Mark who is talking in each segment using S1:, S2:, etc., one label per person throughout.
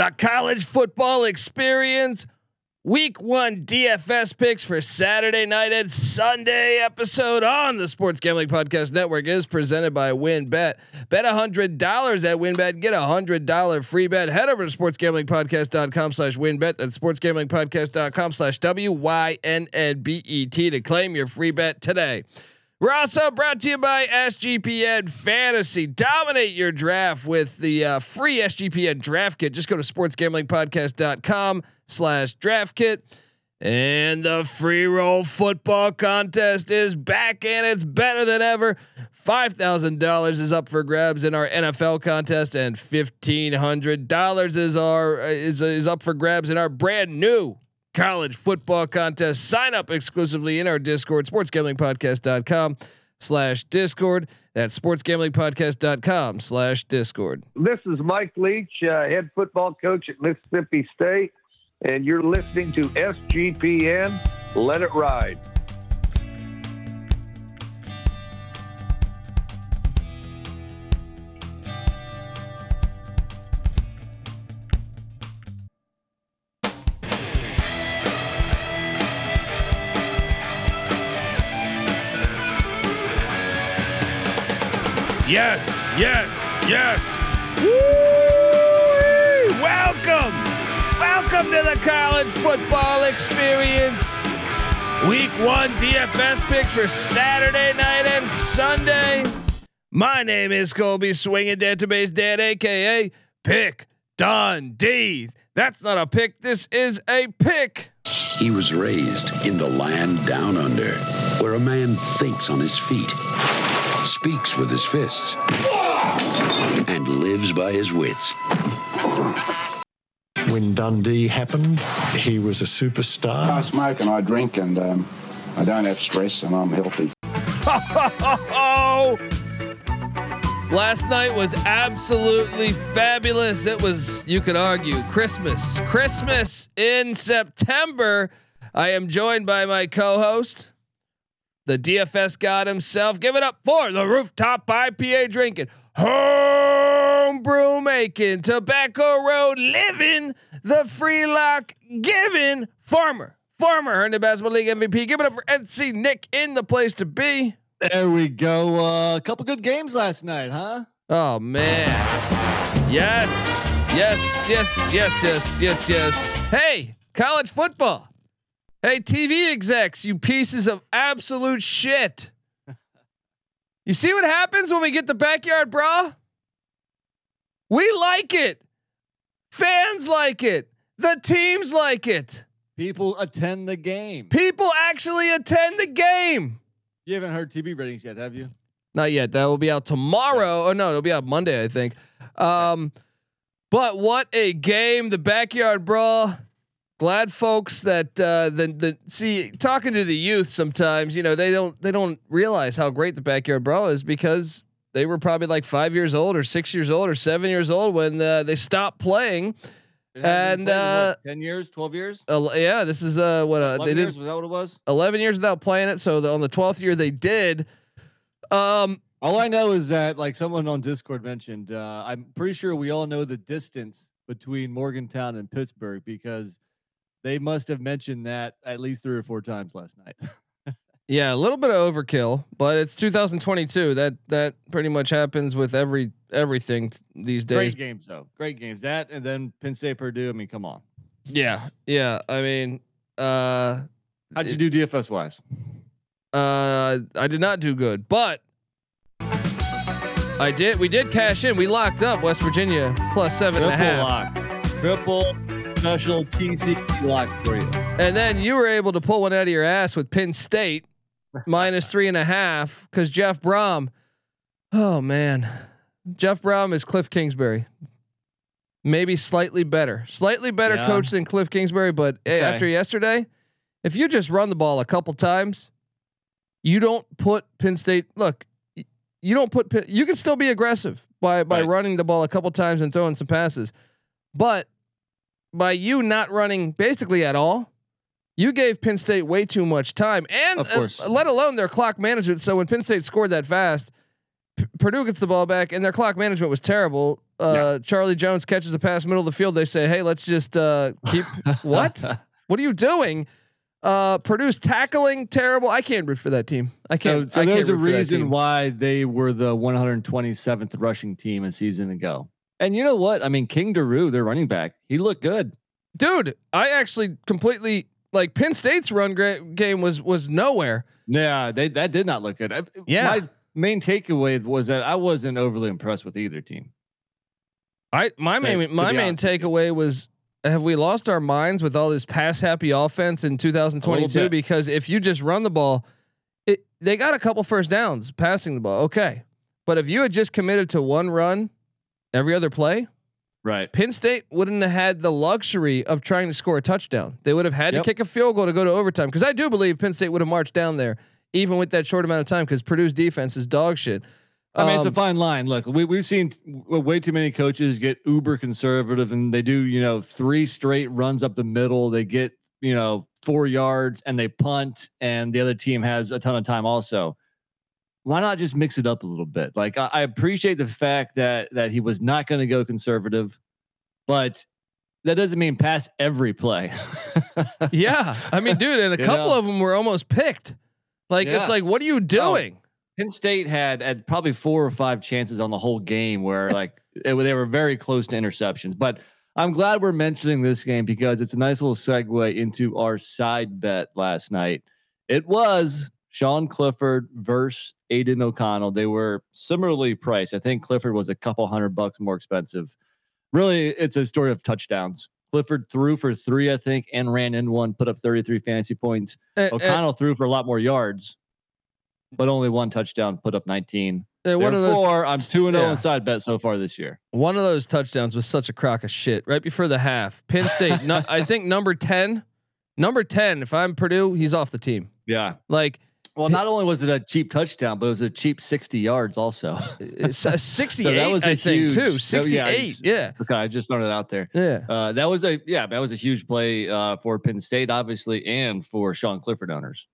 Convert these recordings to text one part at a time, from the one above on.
S1: The college football experience. Week one DFS picks for Saturday night and Sunday episode on the Sports Gambling Podcast Network is presented by WynnBET. Bet hundred dollars at WynnBET, get a hundred dollar free bet. Head over to sportsgamblingpodcast.com slash WynnBET. That's sportsgamblingpodcast.com slash W Y N N B E T to claim your free bet today. We're also brought to you by SGPN Fantasy. Dominate your draft with the uh, free SGPN draft kit. Just go to sportsgamblingpodcast.com slash draft kit. And the free roll football contest is back and it's better than ever. $5,000 is up for grabs in our NFL contest and $1,500 is our is, is up for grabs in our brand new college football contest. Sign up exclusively in our Discord, sportsgamblingpodcast.com slash Discord. That's sportsgamblingpodcast.com slash Discord.
S2: This is Mike Leach, uh, head football coach at Mississippi State, and you're listening to SGPN. Let it ride.
S1: Yes, yes, yes. Woo! Welcome, welcome to the college football experience. Week one DFS picks for Saturday night and Sunday. My name is Colby Swinging Database Dad, aka Pick Dundee. That's not a pick. This is a pick.
S3: He was raised in the land down under, where a man thinks on his feet, speaks with his fists, and lives by his wits.
S4: When Dundee happened, he was a superstar.
S5: I smoke and I drink and um, I don't have stress and I'm healthy.
S1: Oh, last night was absolutely fabulous. It was, you could argue, Christmas. Christmas in September. I am joined by my co-host, the DFS god himself. Give it up for the rooftop IPA drinking, homebrew making, tobacco road living, the free lock giving farmer. Farmer earned the basketball league MVP. Give it up for NC Nick in the place to be.
S6: There we go. Uh, a couple good games last night, huh?
S1: Oh man. Yes. Yes, yes, yes, yes, yes, yes. Hey, college football. Hey, TV execs, you pieces of absolute shit. You see what happens when we get the backyard bra? We like it. Fans like it. The teams like it.
S6: People attend the game.
S1: People actually attend the game.
S6: You haven't heard TV ratings yet, have you?
S1: Not yet. That will be out tomorrow. Oh no, it'll be out Monday, I think. Um, but what a game! The backyard brawl. Glad folks that uh, the the see talking to the youth sometimes you know they don't they don't realize how great the backyard brawl is because they were probably like five years old or six years old or seven years old when uh, they stopped playing. And,
S6: played in, what,
S1: uh,
S6: ten years, twelve years,
S1: yeah, this is uh what uh, they did
S6: years. Was that what it was?
S1: 11 years without playing it. So the, on the 12th year they did. Um,
S6: All I know is that, like someone on Discord mentioned, uh, I'm pretty sure we all know the distance between Morgantown and Pittsburgh because they must have mentioned that at least three or four times last night.
S1: yeah, a little bit of overkill, but it's 2022. That that pretty much happens with every everything these days.
S6: Great games, though. Great games. That and then Penn State, Purdue. I mean, come on.
S1: Yeah, yeah. I mean, uh,
S6: How'd you do DFS wise?
S1: uh, I did not do good, but I did. We did cash in. We locked up West Virginia plus seven and a half.
S6: lock. Triple special TC lock for you.
S1: And then you were able to pull one out of your ass with Penn State minus three and a half because Jeff Brohm. Oh man, Jeff Brohm is Cliff Kingsbury. Maybe slightly better, slightly better
S6: Yeah.
S1: coach than Cliff Kingsbury. But
S6: Okay.
S1: after yesterday, if you just run the ball a couple times, you don't put Penn State. Look, you don't put. Penn- You can still be aggressive by by
S6: Right.
S1: running the ball a couple times and throwing some passes, but by you not running basically at all, you gave Penn State way too much time, and uh, let alone their clock management. So when Penn State scored that fast, P- Purdue gets the ball back, and their clock management was terrible. uh, Charlie Jones catches a pass middle of the field, they say, "Hey, let's just uh, keep what? What are you doing?" Uh, Purdue's tackling terrible. I can't root for that team. I can't.
S6: so
S1: I can't
S6: there's a
S1: for that
S6: reason why they were the 127th rushing team a season ago. And you know what? I mean, King Doerue, their running back, he looked good.
S1: dude. I actually completely like Penn State's run gra- game was was nowhere.
S6: Yeah, they that did not look good. I-
S1: Yeah.
S6: My main takeaway was that I wasn't overly impressed with either team.
S1: I my main my main takeaway was have we lost our minds with all this pass happy offense in 2022 because if you just run the ball it they got a couple first downs passing the ball okay but if you had just committed to one run every other play
S6: Right.
S1: Penn State wouldn't have had the luxury of trying to score a touchdown they would have had
S6: Yep.
S1: to kick a field goal to go to overtime because I do believe Penn State would have marched down there even with that short amount of time because Purdue's defense is dog shit
S6: I mean, it's a
S1: Um,
S6: fine line. Look, we we've seen way too many coaches get uber conservative, and they do you know three straight runs up the middle. They get you know four yards and they punt, and the other team has a ton of time also. Why not just mix it up a little bit? Like I, I appreciate the fact that that he was not going to go conservative, but that doesn't mean pass every play.
S1: yeah I mean dude and a
S6: You
S1: couple
S6: know?
S1: of them were almost picked like it's like what are you oh, doing
S6: Penn State had had probably four or five chances on the whole game where like it, they were very close to interceptions. But I'm glad we're mentioning this game because it's a nice little segue into our side bet last night. It was Sean Clifford versus Aidan O'Connell. They were similarly priced. I think Clifford was a couple hundred bucks more expensive. Really, it's a story of touchdowns. Clifford threw for three, I think, and ran in one, put up 33 fantasy points.
S1: And-
S6: O'Connell threw for a lot more yards, but only one touchdown, put up 19.
S1: and one of those
S6: Therefore, I'm 2 and 0
S1: yeah.
S6: in side bet so far this year.
S1: One of those touchdowns was such a crock of shit right before the half. Penn State, no, I think number 10, number 10, if I'm Purdue, he's off the team.
S6: Yeah.
S1: Like
S6: Well, not only was it a cheap touchdown, but it was a cheap 60 yards also.
S1: it's a 68,
S6: was a
S1: I
S6: huge-
S1: too.
S6: that- yeah,
S1: 68.
S6: it's-
S1: Yeah.
S6: okay, I just thrown it out there.
S1: Yeah.
S6: Uh, that was a yeah, that was a huge play uh, for Penn State, obviously, and for Sean Clifford owners.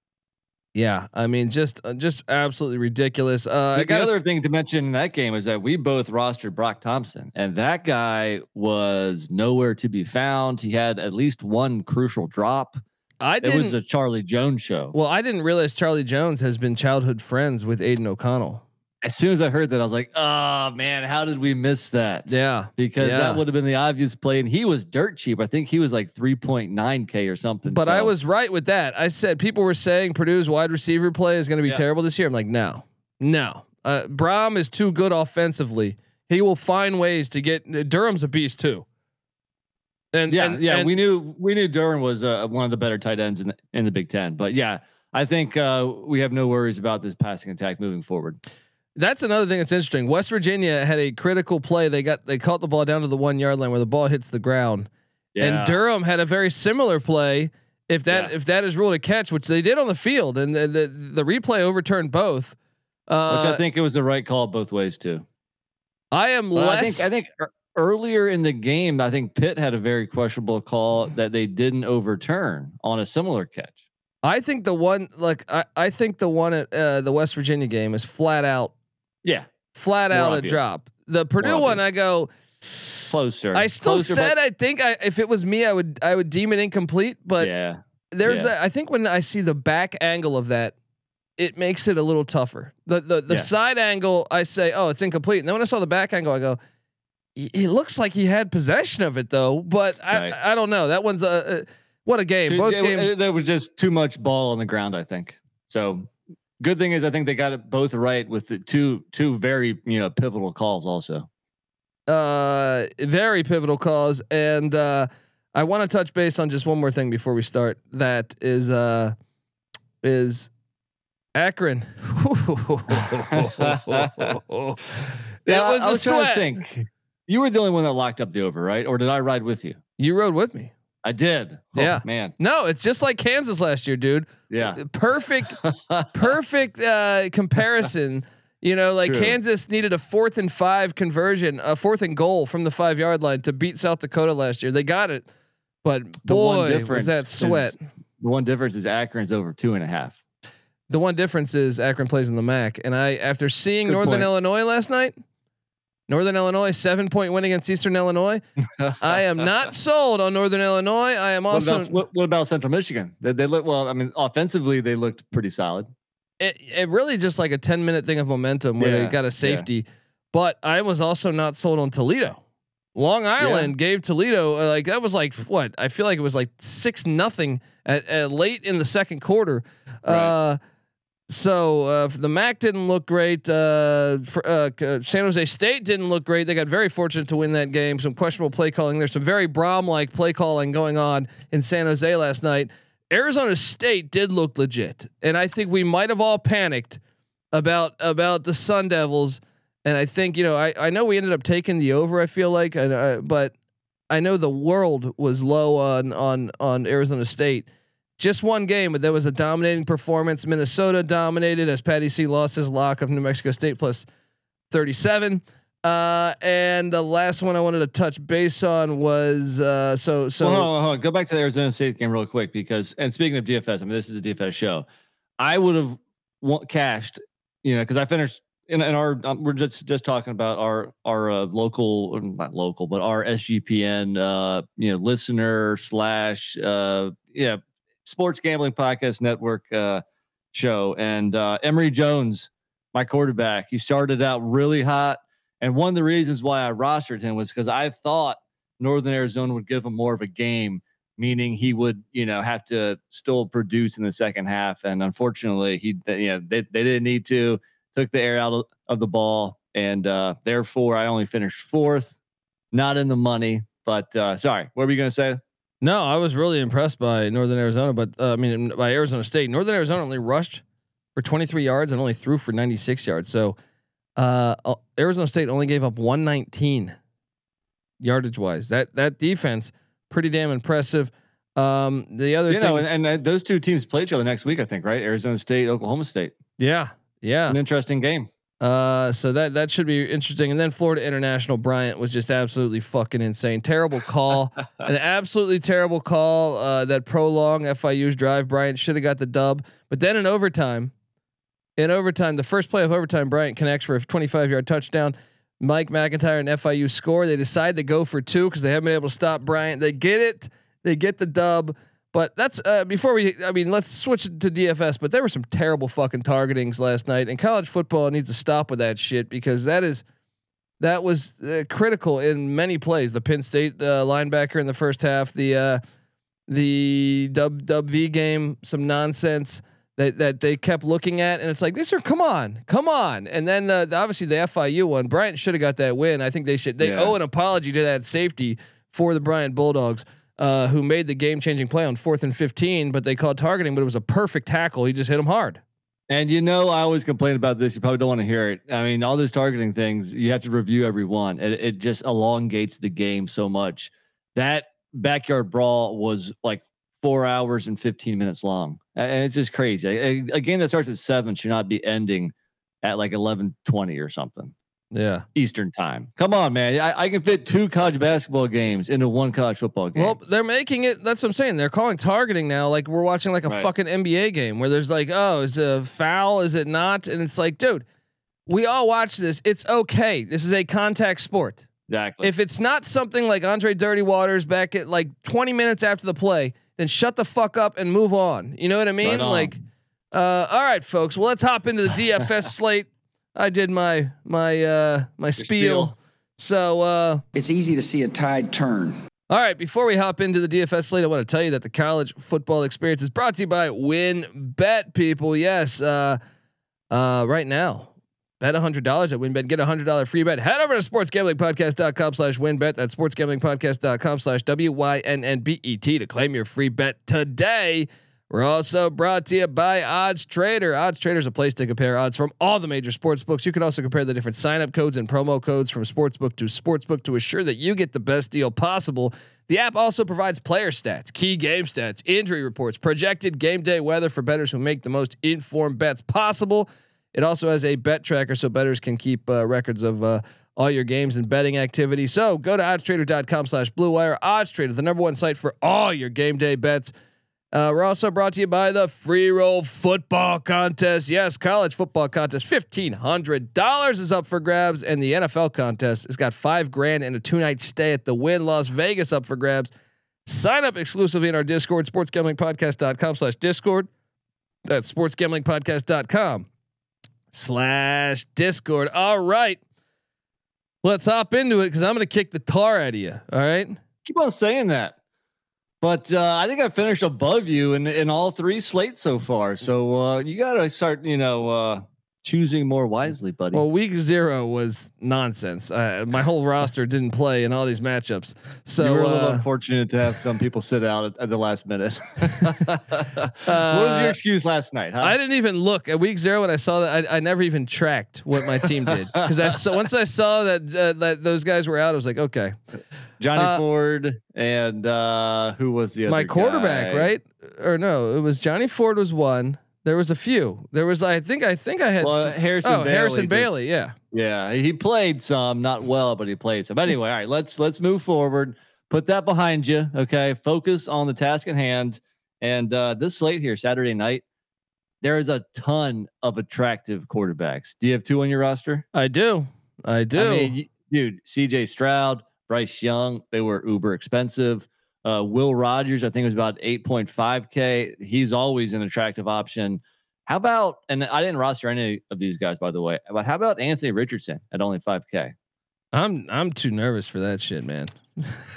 S1: Yeah. I mean, just, uh, just absolutely ridiculous. Uh, I
S6: the
S1: got
S6: other thing to mention in that game is that we both rostered Brock Thompson, and that guy was nowhere to be found. He had at least one crucial drop.
S1: I
S6: It was a Charlie Jones show.
S1: well, I didn't realize Charlie Jones has been childhood friends with Aidan O'Connell.
S6: as soon as I heard that, I was like, "Oh man, how did we miss that?"
S1: Yeah.
S6: because
S1: yeah.
S6: that would have been the obvious play, and he was dirt cheap. I think he was like three point nine k or something.
S1: But I was right with that. I said people were saying Purdue's wide receiver play is going to be
S6: Yeah.
S1: terrible this year. I'm like, no, no. Uh, Brohm is too good offensively. He will find ways to get. Durham's a beast too. And
S6: yeah,
S1: and,
S6: yeah.
S1: and
S6: we knew we knew Durham was uh, one of the better tight ends in the, in the Big Ten. But yeah, I think uh, we have no worries about this passing attack moving forward.
S1: that's another thing that's interesting. West Virginia had a critical play. They got they caught the ball down to the one yard line where the ball hits the ground.
S6: Yeah,
S1: And Durham had a very similar play. If that
S6: Yeah.
S1: if that is ruled a catch, which they did on the field, and the the, the replay overturned both. Uh,
S6: which I think it was the right call both ways too.
S1: I am less.
S6: I think I think ear- earlier in the game, I think Pitt had a very questionable call that they didn't overturn on a similar catch.
S1: I think the one like I, I think the one at uh, the West Virginia game is flat out
S6: Yeah,
S1: flat
S6: More
S1: out
S6: obvious.
S1: a drop. The Purdue one. I go
S6: closer.
S1: I still
S6: Closer,
S1: said I think I if it was me I would I would deem it incomplete but
S6: yeah,
S1: there's
S6: yeah.
S1: a, I think when I see the back angle of that it makes it a little tougher. The the the
S6: Yeah.
S1: side angle I say oh it's incomplete and then when I saw the back angle I go "He- it looks like he had possession of it though but
S6: Right.
S1: I I don't know. That one's a, a what a game.
S6: Too-
S1: Both
S6: it-
S1: games
S6: there was just too much ball on the ground. I think so. Good thing is, I think they got it both right with the two two very you know pivotal calls. Also,
S1: uh very pivotal calls, and uh i want to touch base on just one more thing before we start that is uh is akron it
S6: Yeah,
S1: was
S6: I
S1: a
S6: was trying to
S1: sweat
S6: think. You were the only one that locked up the over, right? Or did I ride with you?
S1: you rode with me
S6: I did. Oh,
S1: Yeah.
S6: man.
S1: no it's just like kansas last year dude
S6: Yeah,
S1: perfect perfect uh comparison you know like
S6: True.
S1: kansas needed a fourth and five conversion a fourth and goal from the five yard line to beat south dakota last year they got it but
S6: The
S1: boy was that
S6: is-
S1: sweat
S6: the one difference is Akron's over two and a half.
S1: the one difference is akron plays in the mac and i after seeing
S6: Good
S1: northern
S6: point.
S1: illinois last night Northern Illinois seven point win against Eastern Illinois. I am not sold on Northern Illinois. I am
S6: What
S1: also
S6: about, what, what about Central Michigan? They, they look well. I mean, offensively, they looked pretty solid.
S1: it, it really just like a 10 minute thing of momentum where they got a
S6: yeah.
S1: safety. But I was also not sold on Toledo. Long Island gave Toledo uh, like that was like what I feel like it was like six nothing at, at late in the second quarter. Uh, so uh, the MAC didn't look great. Uh, for, uh, San Jose State didn't look great. They got very fortunate to win that game. Some questionable play calling. There's some very Brohm like play calling going on in San Jose last night. Arizona State did look legit, and I think we might have all panicked about about the Sun Devils. And I think you know I I know we ended up taking the over. I feel like, and uh, but I know the world was low on on on Arizona State. Just one game, but there was a dominating performance. Minnesota dominated as Patty C lost his lock of New Mexico State plus 37. Uh, and the last one I wanted to touch base on was uh, so so.
S6: well, hold on, hold on. Go back to the Arizona State game real quick because, and speaking of DFS, I mean, this is a DFS show. I would have cashed, you know, because I finished in, in our. Um, we're just just talking about our our uh, local, not local, but our SGPN, uh, you know, listener slash, uh, yeah, sports gambling podcast network uh, show, and uh, Emory Jones, my quarterback, he started out really hot. And one of the reasons why I rostered him was because I thought Northern Arizona would give him more of a game, meaning he would, you know, have to still produce in the second half. And unfortunately, he, you know, they, they didn't need to. Took the air out of, of the ball, and uh, therefore I only finished fourth, not in the money. But uh, sorry, what were you going to say?
S1: No, I was really impressed by Northern Arizona, but uh, I mean by Arizona State. Northern Arizona only rushed for 23 yards and only threw for 96 yards. So uh, uh, Arizona State only gave up 119 yardage wise. That that defense pretty damn impressive. Um, the other
S6: You
S1: thing,
S6: know, and, and uh, those two teams play each other next week, I think, right? Arizona State, Oklahoma State.
S1: yeah, yeah.
S6: An interesting game.
S1: Uh, so that that should be interesting. And then Florida International Bryant was just absolutely fucking insane. Terrible call, an absolutely terrible call. Uh, that prolong FIU's drive, Bryant should have got the dub. But then in overtime, in overtime, the first play of overtime, Bryant connects for a 25 yard touchdown. Mike MacIntyre and FIU score. They decide to go for two because they haven't been able to stop Bryant. They get it. They get the dub. But that's uh, before we. I mean, let's switch to DFS. But there were some terrible fucking targetings last night, and college football needs to stop with that shit because that is that was uh, critical in many plays. The Penn State uh, linebacker in the first half, the uh, the dub dub V game, some nonsense that that they kept looking at, and it's like these are come on, come on, and then uh, the, obviously the FIU one, Bryant should have got that win. I think they should they
S6: Yeah.
S1: owe an apology to that safety for the Bryant Bulldogs. Uh, who made the game-changing play on fourth and fifteen? But they called targeting, but it was a perfect tackle. He just hit him hard.
S6: And you know, I always complain about this. You probably don't want to hear it. I mean, all those targeting things, you have to review every one. It, it just elongates the game so much. That backyard brawl was like four hours and 15 minutes long. And it's just crazy. A, a game that starts at seven should not be ending at like 11:20 or something
S1: Yeah.
S6: Eastern time. Come on, man. I, I can fit two college basketball games into one college football game.
S1: Well, they're making it. That's what I'm saying. They're calling targeting now. Like we're watching like a
S6: Right.
S1: fucking NBA game where there's like, oh, is it a foul? Is it not? And it's like, dude, we all watch this. It's okay. This is a contact sport.
S6: exactly.
S1: If it's not something like Andre Dirty Waters back at like 20 minutes after the play, then shut the fuck up and move on. You know what I mean?
S6: Right
S1: like, uh, all right, folks. Well, let's hop into the DFS slate. I did my my uh my spiel.
S6: spiel.
S1: So uh
S7: It's easy to see a tide turn.
S1: all right, before we hop into the DFS slate, I want to tell you that the college football experience is brought to you by WynnBET People, yes, uh, uh, right now, bet a hundred dollars at WynnBET, get a hundred dollar free bet. Head over to sportsgamblingpodcast.com slash WynnBET. That's sportsgamblingpodcast.com slash W Y N N B E T to claim your free bet today. We're also brought to you by Odds Trader. Odds Trader is a place to compare odds from all the major sports books. You can also compare the different sign up codes and promo codes from sportsbook to sportsbook to assure that you get the best deal possible. The app also provides player stats, key game stats, injury reports, projected game day weather for bettors who make the most informed bets possible. It also has a bet tracker so bettors can keep uh, records of uh, all your games and betting activity. So go to oddstrader.com slash blue wire. Odds Trader, the number one site for all your game day bets. Uh, we're also brought to you by the Free Roll Football Contest. Yes, college football contest, fifteen hundred dollars is up for grabs, and the NFL contest has got five grand and a two night stay at the Wynn Las Vegas up for grabs. Sign up exclusively in our Discord, sportsgamblingpodcast.com slash Discord. That's sportsgamblingpodcast.com slash Discord. All right. Let's hop into it because I'm going to kick the tar out of you. All right.
S6: Keep on saying that. But uh, I think I finished above you in, in all three slates so far. So uh, you got to start, you know, uh, choosing more wisely, buddy.
S1: Well, week zero was nonsense. Uh, my whole roster didn't play in all these matchups. So
S6: you were a little
S1: uh,
S6: unfortunate to have some people sit out at, at the last minute. what was your excuse last night? Huh?
S1: Uh, I didn't even look at week zero when I saw that. I, I never even tracked what my team did because I saw once I saw that uh, that those guys were out, I was like, okay,
S6: Johnny
S1: uh,
S6: Ford and uh, who was the other
S1: my quarterback,
S6: guy?
S1: right? Or no, it was Johnny Ford was one. There was a few. There was I think I think I had
S6: Well, Harrison.
S1: oh
S6: Bailey
S1: Harrison
S6: just-
S1: Bailey, yeah.
S6: Yeah, he played some, not well, but he played some. Anyway, all right, let's let's move forward. Put that behind you. Okay, focus on the task at hand. And uh, this slate here, Saturday night, there is a ton of attractive quarterbacks. Do you have two on your roster?
S1: I do, I do.
S6: I mean, dude, C.J. Stroud, Bryce Young, they were uber expensive. Uh, Will Rogers, I think, it was about 8.5K. He's always an attractive option. How about, and I didn't roster any of these guys, by the way, but how about Anthony Richardson at only 5K?
S1: I'm I'm too nervous for that shit, man.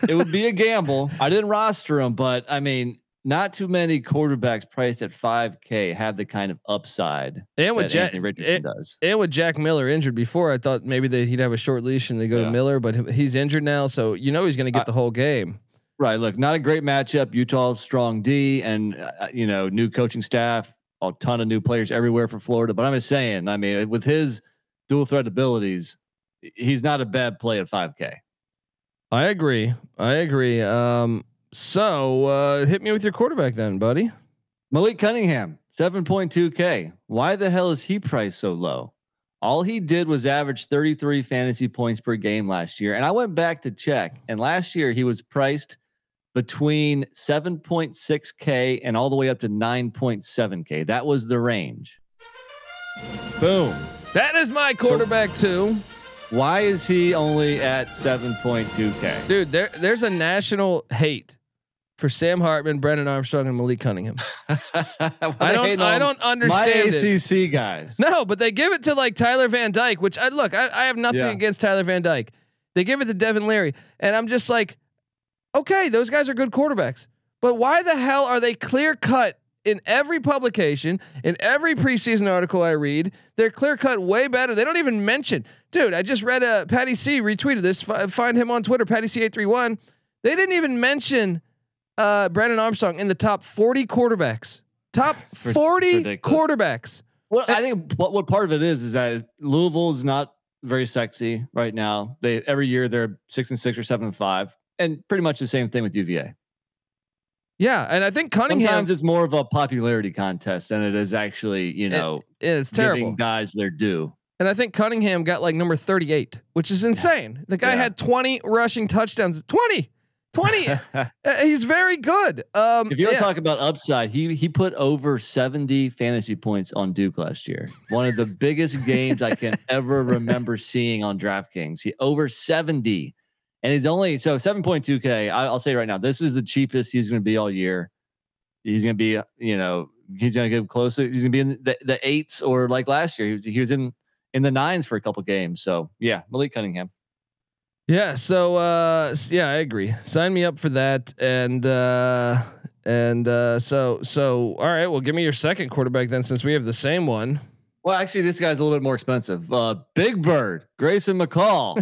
S6: It would be a gamble. I didn't roster him, but I mean, not too many quarterbacks priced at 5K have the kind of upside
S1: And with
S6: that
S1: Jack
S6: Anthony Richardson does.
S1: and with Jack Miller injured before, I thought maybe they, he'd have a short leash and they go
S6: Yeah.
S1: to Miller, but he's injured now, so you know he's going to get
S6: I-
S1: the whole game.
S6: Right. Look, not a great matchup. Utah's strong D and, uh, you know, new coaching staff, a ton of new players everywhere for Florida. But I'm just saying, I mean, with his dual threat abilities, he's not a bad play at 5K.
S1: I agree. I agree. Um, so uh, hit me with your quarterback then, buddy.
S6: Malik Cunningham, 7.2K. Why the hell is he priced so low? All he did was average 33 fantasy points per game last year. And I went back to check, and last year he was priced between 7.6K and all the way up to 9.7K. That was the range. Boom.
S1: That is my quarterback too,
S6: Why is he only at 7.2K?
S1: dude. There, there's a national hate for Sam Hartman, Brennan Armstrong, and Malik Cunningham. I don't, I don't
S6: My
S1: understand it.
S6: ACC guys.
S1: No, but they give it to like Tyler Van Dyke, which I look, I, I have nothing
S6: Yeah.
S1: against Tyler Van Dyke. They give it to Devin Leary, and I'm just like, okay, those guys are good quarterbacks, but why the hell are they clear cut in every publication, in every preseason article I read? They're clear cut way better. They don't even mention, dude. I just read uh, Patty C retweeted this. F- find him on Twitter, Patty C eight three one. They didn't even mention uh, Brandon Armstrong in the top 40 quarterbacks. Top 40
S6: ridiculous.
S1: quarterbacks.
S6: Well, I think what, what part of it is is that Louisville is not very sexy right now. They every year they're six and six or seven and five, and pretty much the same thing with UVA.
S1: Yeah, and I think Cunningham
S6: Sometimes it's more of a popularity contest than it is actually, you know,
S1: it's
S6: giving
S1: terrible.
S6: guys their due.
S1: And I think Cunningham got like number 38, which is insane. The guy
S6: Yeah.
S1: had 20 rushing touchdowns. 20. 20. Uh, he's very good. Um
S6: If you want
S1: yeah.
S6: to talk about upside, he he put over 70 fantasy points on Duke last year. One of the biggest games I can ever remember seeing on DraftKings. He over 70. And he's only so 7.2K. I, I'll say right now, this is the cheapest he's going to be all year. He's going to be, you know, he's going to get closer. He's going to be in the, the eights or like last year. He was, he was in in the nines for a couple games. So yeah, Malik Cunningham.
S1: Yeah, so uh yeah, I agree. Sign me up for that and uh and uh so so all right, well give me your second quarterback then since we have the same one.
S6: Well, actually, this guy's a little bit more expensive. Uh, Big Bird, Grayson McCall.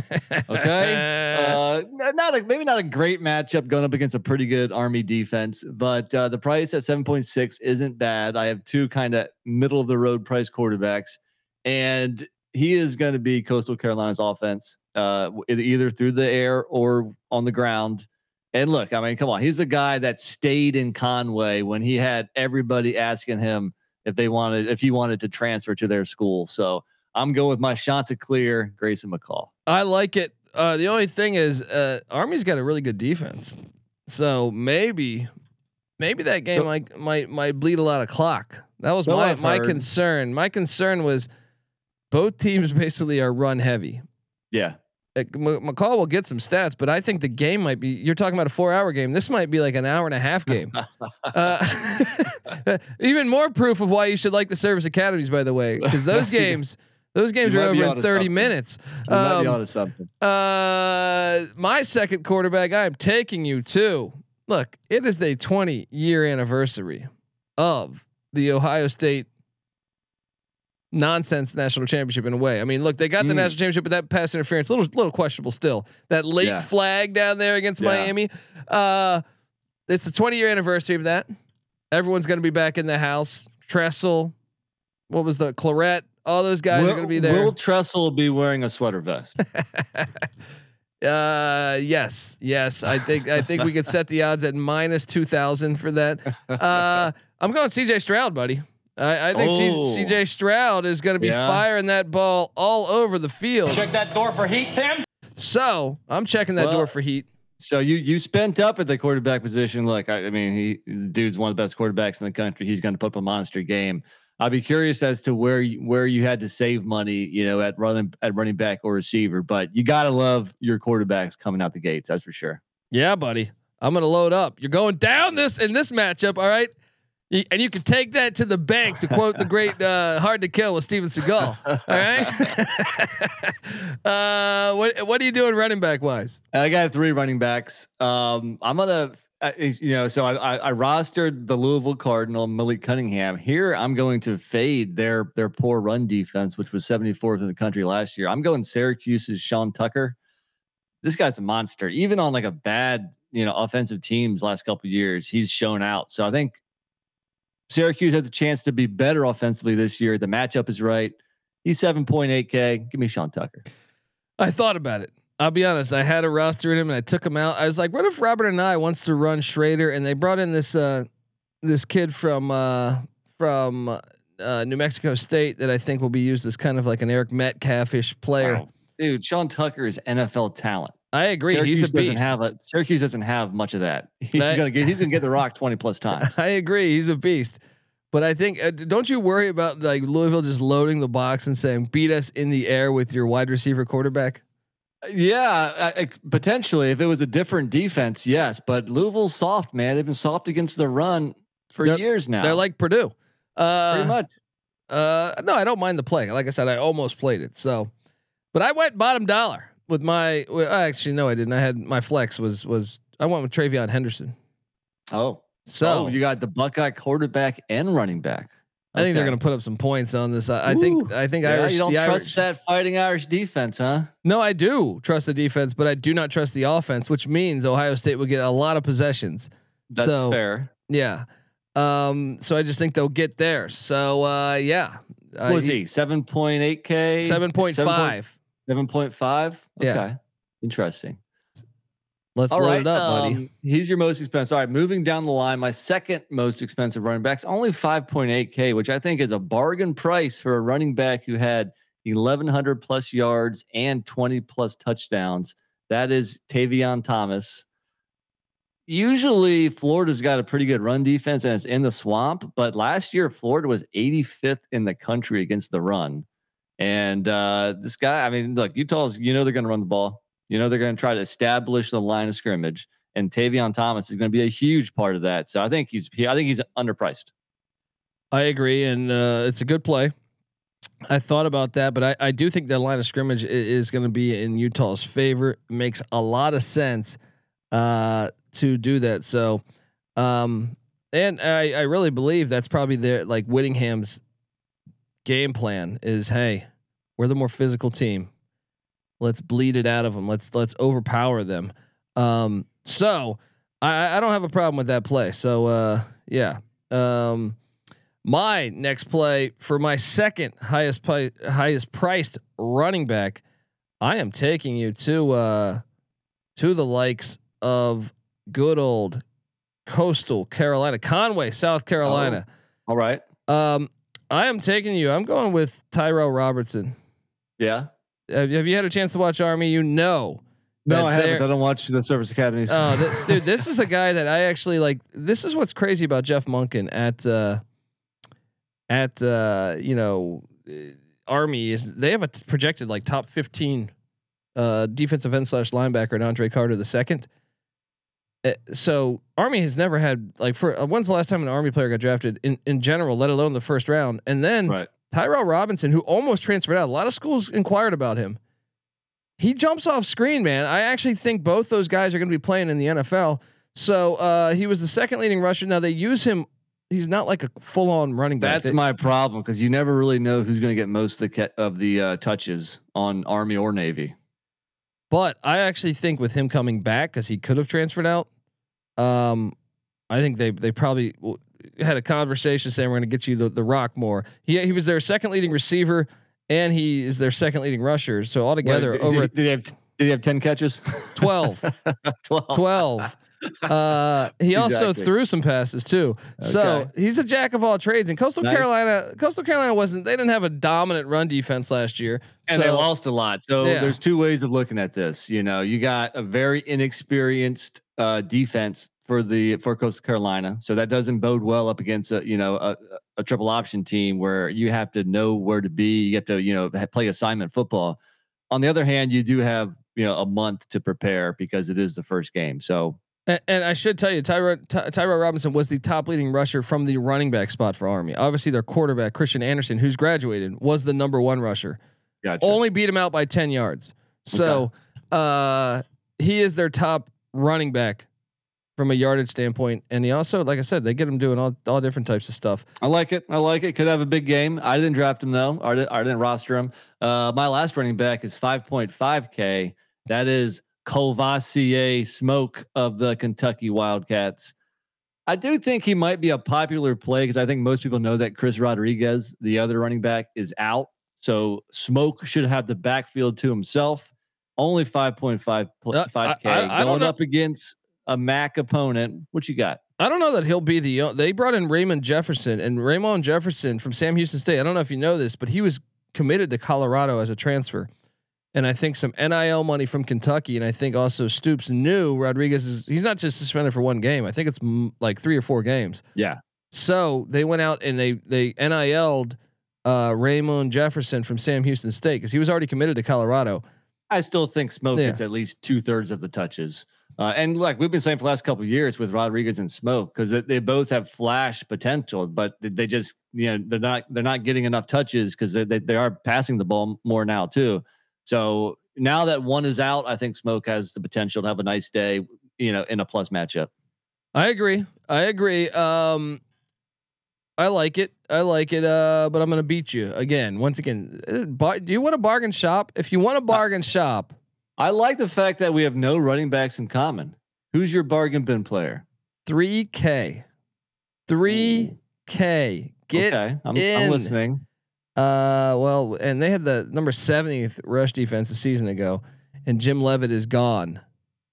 S6: Okay. uh, not a maybe not a great matchup going up against a pretty good Army defense, but uh, the price at 7.6 isn't bad. I have two kind of middle of the road price quarterbacks, and he is going to be Coastal Carolina's offense, uh, either through the air or on the ground. And look, I mean, come on, he's the guy that stayed in Conway when he had everybody asking him if they wanted, if he wanted to transfer to their school. So I'm going with my Chanticleer, Grayson McCall.
S1: I like it. Uh, the only thing is, uh, Army's got a really good defense, so maybe, maybe that game
S6: So-
S1: might might might bleed a lot of clock. That was
S6: So
S1: my
S6: I've
S1: my
S6: heard.
S1: concern. My concern was both teams basically are run heavy.
S6: Yeah.
S1: McCall will get some stats, but I think the game might be. You're talking about a four-hour game. This might be like an hour and a half game. uh, even more proof of why you should like the service academies, by the way, because those games, those games
S6: you
S1: are over in 30
S6: something.
S1: minutes.
S6: You might be
S1: Um,
S6: onto something.
S1: uh, my second quarterback, I am taking you to. Look, it is the 20 year anniversary of the Ohio State nonsense national championship in a way. I mean, look, they got the
S6: Mm.
S1: national championship, but that pass interference, little little questionable still. That late
S6: Yeah.
S1: flag down there against
S6: Yeah.
S1: Miami. Uh, it's a 20 year anniversary of that. Everyone's going to be back in the house. Tressel, what was the Clarett? All those guys are going to be there.
S6: Will Tressel be wearing a sweater vest?
S1: Uh, yes, yes. I think I think we could set the odds at minus two thousand for that. Uh, I'm going C.J. Stroud, buddy. I, I think
S6: Oh.
S1: C.J. Stroud is going to be
S6: Yeah.
S1: firing that ball all over the field.
S8: Check that door for heat, Tim.
S1: So I'm checking that
S6: Well,
S1: door for heat.
S6: So you you spent up at the quarterback position. Look, I, I mean, he dude's one of the best quarterbacks in the country. He's going to put up a monster game. I'd be curious as to where you, where you had to save money, you know, at running at running back or receiver. But you gotta love your quarterbacks coming out the gates. That's for sure.
S1: Yeah, buddy. I'm gonna load up. You're going down this in this matchup, all right? And you can take that to the bank, to quote the great uh, "Hard to Kill" with Steven Seagal. All right. uh, what What are you doing running back wise?
S6: I got three running backs. Um, I'm gonna, uh, you know, so I, I I rostered the Louisville Cardinal Malik Cunningham. Here, I'm going to fade their their poor run defense, which was 74th in the country last year. I'm going Syracuse's Sean Tucker. This guy's a monster. Even on like a bad, you know, offensive teams last couple years, he's shown out. So I think Syracuse has a chance to be better offensively this year. The matchup is right. He's 7.8K. Give me Sean Tucker.
S1: I thought about it. I'll be honest. I had a roster in him, and I took him out. I was like, "What if Robert Anae wants to run Shrader?" And they brought in this uh, this kid from uh, from uh, New Mexico State that I think will be used as kind of like an Eric Metcalfish player.
S6: Wow. Dude, Sean Tucker is NFL talent.
S1: I agree.
S6: Syracuse
S1: he's a beast.
S6: doesn't have a Syracuse doesn't have much of that. He's
S1: That-
S6: gonna get he's gonna get the rock twenty plus times.
S1: I agree. He's a beast. But I think uh, don't you worry about like Louisville just loading the box and saying beat us in the air with your wide receiver quarterback?
S6: yeah, I, I- potentially if it was a different defense, yes. But Louisville's soft, man. They've been soft against the run for
S1: They're-
S6: years now.
S1: They're like Purdue. Uh,
S6: pretty much.
S1: Uh, no, I don't mind the play. Like I said, I almost played it. So, but I went bottom dollar with my. Well, actually, no, I didn't. I had my flex was was I went with TreVeyon Henderson.
S6: Oh,
S1: So
S6: oh, you got the Buckeye quarterback and running back.
S1: I think they're going to put up some points on this. I, I think I think
S6: Yeah,
S1: Irish.
S6: you don't trust
S1: Irish,
S6: that fighting Irish defense, huh?
S1: No, I do trust the defense, but I do not trust the offense, which means Ohio State will get a lot of possessions.
S6: That's
S1: So,
S6: fair.
S1: Yeah. Um. So I just think they'll get there. So uh, yeah.
S6: What was he? Seven point eight K?
S1: Seven point five.
S6: Seven point five?
S1: Yeah.
S6: Okay. Interesting.
S1: Let's
S6: All
S1: load
S6: right,
S1: it up, buddy.
S6: um, He's your most expensive. All right, moving down the line, my second most expensive running backs, only 5.8K, which I think is a bargain price for a running back who had 1,100 plus yards and 20 plus touchdowns. That is Tavion Thomas. Usually, Florida's got a pretty good run defense and it's in the swamp, but last year, Florida was 85th in the country against the run. And uh, this guy, I mean, look, Utah's, you know, they're going to run the ball. You know, they're going to try to establish the line of scrimmage, and Tavion Thomas is going to be a huge part of that. So I think he's, he, I think he's underpriced.
S1: I agree, and uh, it's a good play. I thought about that, but I, I do think the line of scrimmage is going to be in Utah's favor. Makes a lot of sense uh, to do that. So, um, and I, I really believe that's probably their like Whittingham's game plan is, hey, we're the more physical team. Let's bleed it out of them. Let's let's overpower them. Um, so I, I don't have a problem with that play. So uh, yeah. Um, my next play for my second highest pri- highest priced running back, I am taking you to uh to the likes of good old coastal Carolina, Conway, South Carolina.
S6: All right.
S1: Um, I am taking you. I'm going with Tyrell Robertson.
S6: Yeah.
S1: Have, have you had a chance to watch Army? You know
S6: No, I haven't. I don't watch the service academies.
S1: Oh, th- dude, this is a guy that I actually like. This is what's crazy about Jeff Monken at uh, at uh, you know uh, Army is they have a t- projected like top fifteen uh, defensive end slash linebacker in Andre Carter the second. Uh, so Army has never had like for uh, when's the last time an Army player got drafted in in general, let alone the first round, and then
S6: right.
S1: Tyrell Robinson, who almost transferred out. A lot of schools inquired about him. He jumps off screen, man. I actually think both those guys are going to be playing in the NFL. So uh, he was the second leading rusher. Now they use him. He's not like a full on running back.
S6: That's
S1: They-
S6: my problem because you never really know who's going to get most of the of the uh, touches on Army or Navy.
S1: But I actually think with him coming back, because he could have transferred out, um, I think they they probably had a conversation saying we're going to get you the, the rock more. He he was their second leading receiver, and he is their second leading rusher. So altogether,
S6: Wait,
S1: over
S6: did, did he have did he have ten catches?
S1: 12.
S6: 12.
S1: 12. Uh, he also
S6: Exactly.
S1: threw some passes too. So he's a jack of all trades. And Coastal
S6: Nice.
S1: Carolina, Coastal Carolina wasn't. They didn't have a dominant run defense last year.
S6: and
S1: so
S6: they lost a lot. So
S1: Yeah.
S6: there's two ways of looking at this. You know, you got a very inexperienced uh, defense for the for Coastal Carolina, so that doesn't bode well up against a you know a, a triple option team where you have to know where to be. You have to you know play assignment football. On the other hand, you do have you know a month to prepare because it is the first game. So
S1: And, and I should tell you, Tyro, Ty, Tyro Robinson was the top leading rusher from the running back spot for Army. Obviously, their quarterback Christian Anderson, who's graduated, was the number one rusher.
S6: gotcha.
S1: Only beat him out by ten yards. So uh, he is their top running back from a yardage standpoint. And he also, like I said, they get him doing all all different types of stuff.
S6: I like it. I like it. Could have a big game. I didn't draft him though. I didn't, I didn't roster him. Uh, my last running back is 5.5K. That is Kavosiey Smoke of the Kentucky Wildcats. I do think he might be a popular play because I think most people know that Chris Rodriguez, the other running back, is out. So Smoke should have the backfield to himself. Only 5.5 pl-
S1: Uh, I-
S6: 5K
S1: I-
S6: going up against a MAC opponent. What you got?
S1: I don't know that he'll be the. They brought in Ramon Jefferson and Ramon Jefferson from Sam Houston State. I don't know if you know this, but he was committed to Colorado as a transfer, and I think some NIL money from Kentucky, and I think also Stoops knew Rodriguez is. He's not just suspended for one game. I think it's mm, like three or four games.
S6: Yeah.
S1: So they went out and they they NIL'd uh, Ramon Jefferson from Sam Houston State because he was already committed to Colorado.
S6: I still think Smoke
S1: Yeah.
S6: gets at least two thirds of the touches. Uh, and like we've been saying for the last couple of years with Rodriguez and Smoke, because they both have flash potential, but they- they just you know they're not they're not getting enough touches because they, they they are passing the ball more now too. So now that one is out, I think Smoke has the potential to have a nice day, you know, in a plus matchup.
S1: I agree. I agree. Um, I like it. I like it. Uh, but I'm gonna beat you again. Once again, uh, bar- do you want a bargain shop? If you want a bargain shop,
S6: I like the fact that we have no running backs in common. Who's your bargain bin player?
S1: three K, three K. Get
S6: okay, I'm,
S1: in.
S6: I'm listening.
S1: Uh well, and they had the number 70th rush defense a season ago, and Jim Levitt is gone.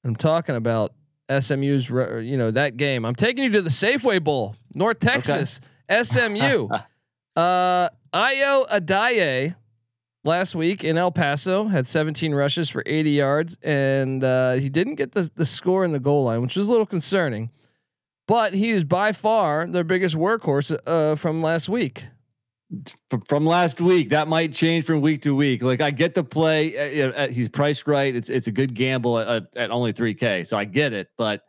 S1: I'm talking about SMU's, you know, that game. I'm taking you to the Safeway Bowl, North Texas, SMU. uh, Ayo Adeyi last week in El Paso had 17 rushes for 80 yards, and uh, he didn't get the the score in the goal line, which was a little concerning. But he is by far their biggest workhorse uh, from last week.
S6: From last week. That might change from week to week. Like I get the play. Uh, uh, he's priced right. It's it's a good gamble at, at, at only three K. So I get it, but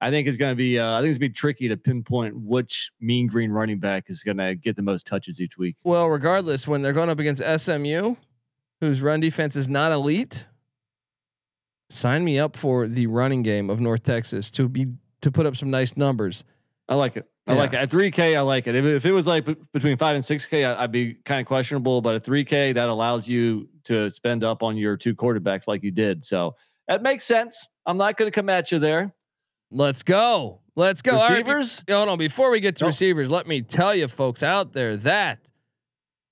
S6: I think it's going to be. Uh, I think it's going to be tricky to pinpoint which mean green running back is going to get the most touches each week.
S1: Well, regardless, when they're going up against SMU, whose run defense is not elite, sign me up for the running game of North Texas to be to put up some nice numbers.
S6: I like it. I
S1: Yeah.
S6: like it. At three K, I like it. If, it- if it was like b- between five and six K, I- I'd be kind of questionable. But at three K, that allows you to spend up on your two quarterbacks like you did. So that makes sense. I'm not going to come at you there.
S1: Let's go. Let's go. All right,
S6: Receivers.
S1: Hold on. Before we get to
S6: Nope.
S1: receivers, let me tell you, folks out there, that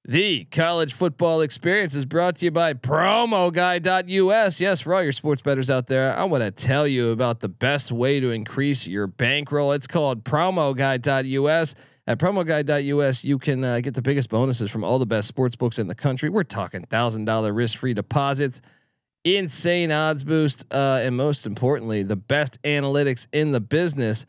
S1: the college football experience is brought to you by promoguy.us. Yes, for all your sports bettors out there, I want to tell you about the best way to increase your bankroll. It's called promoguy.us. At promoguy.us, you can uh, get the biggest bonuses from all the best sports books in the country. We're talking thousand dollar risk free deposits insane odds boost, uh, and most importantly, the best analytics in the business,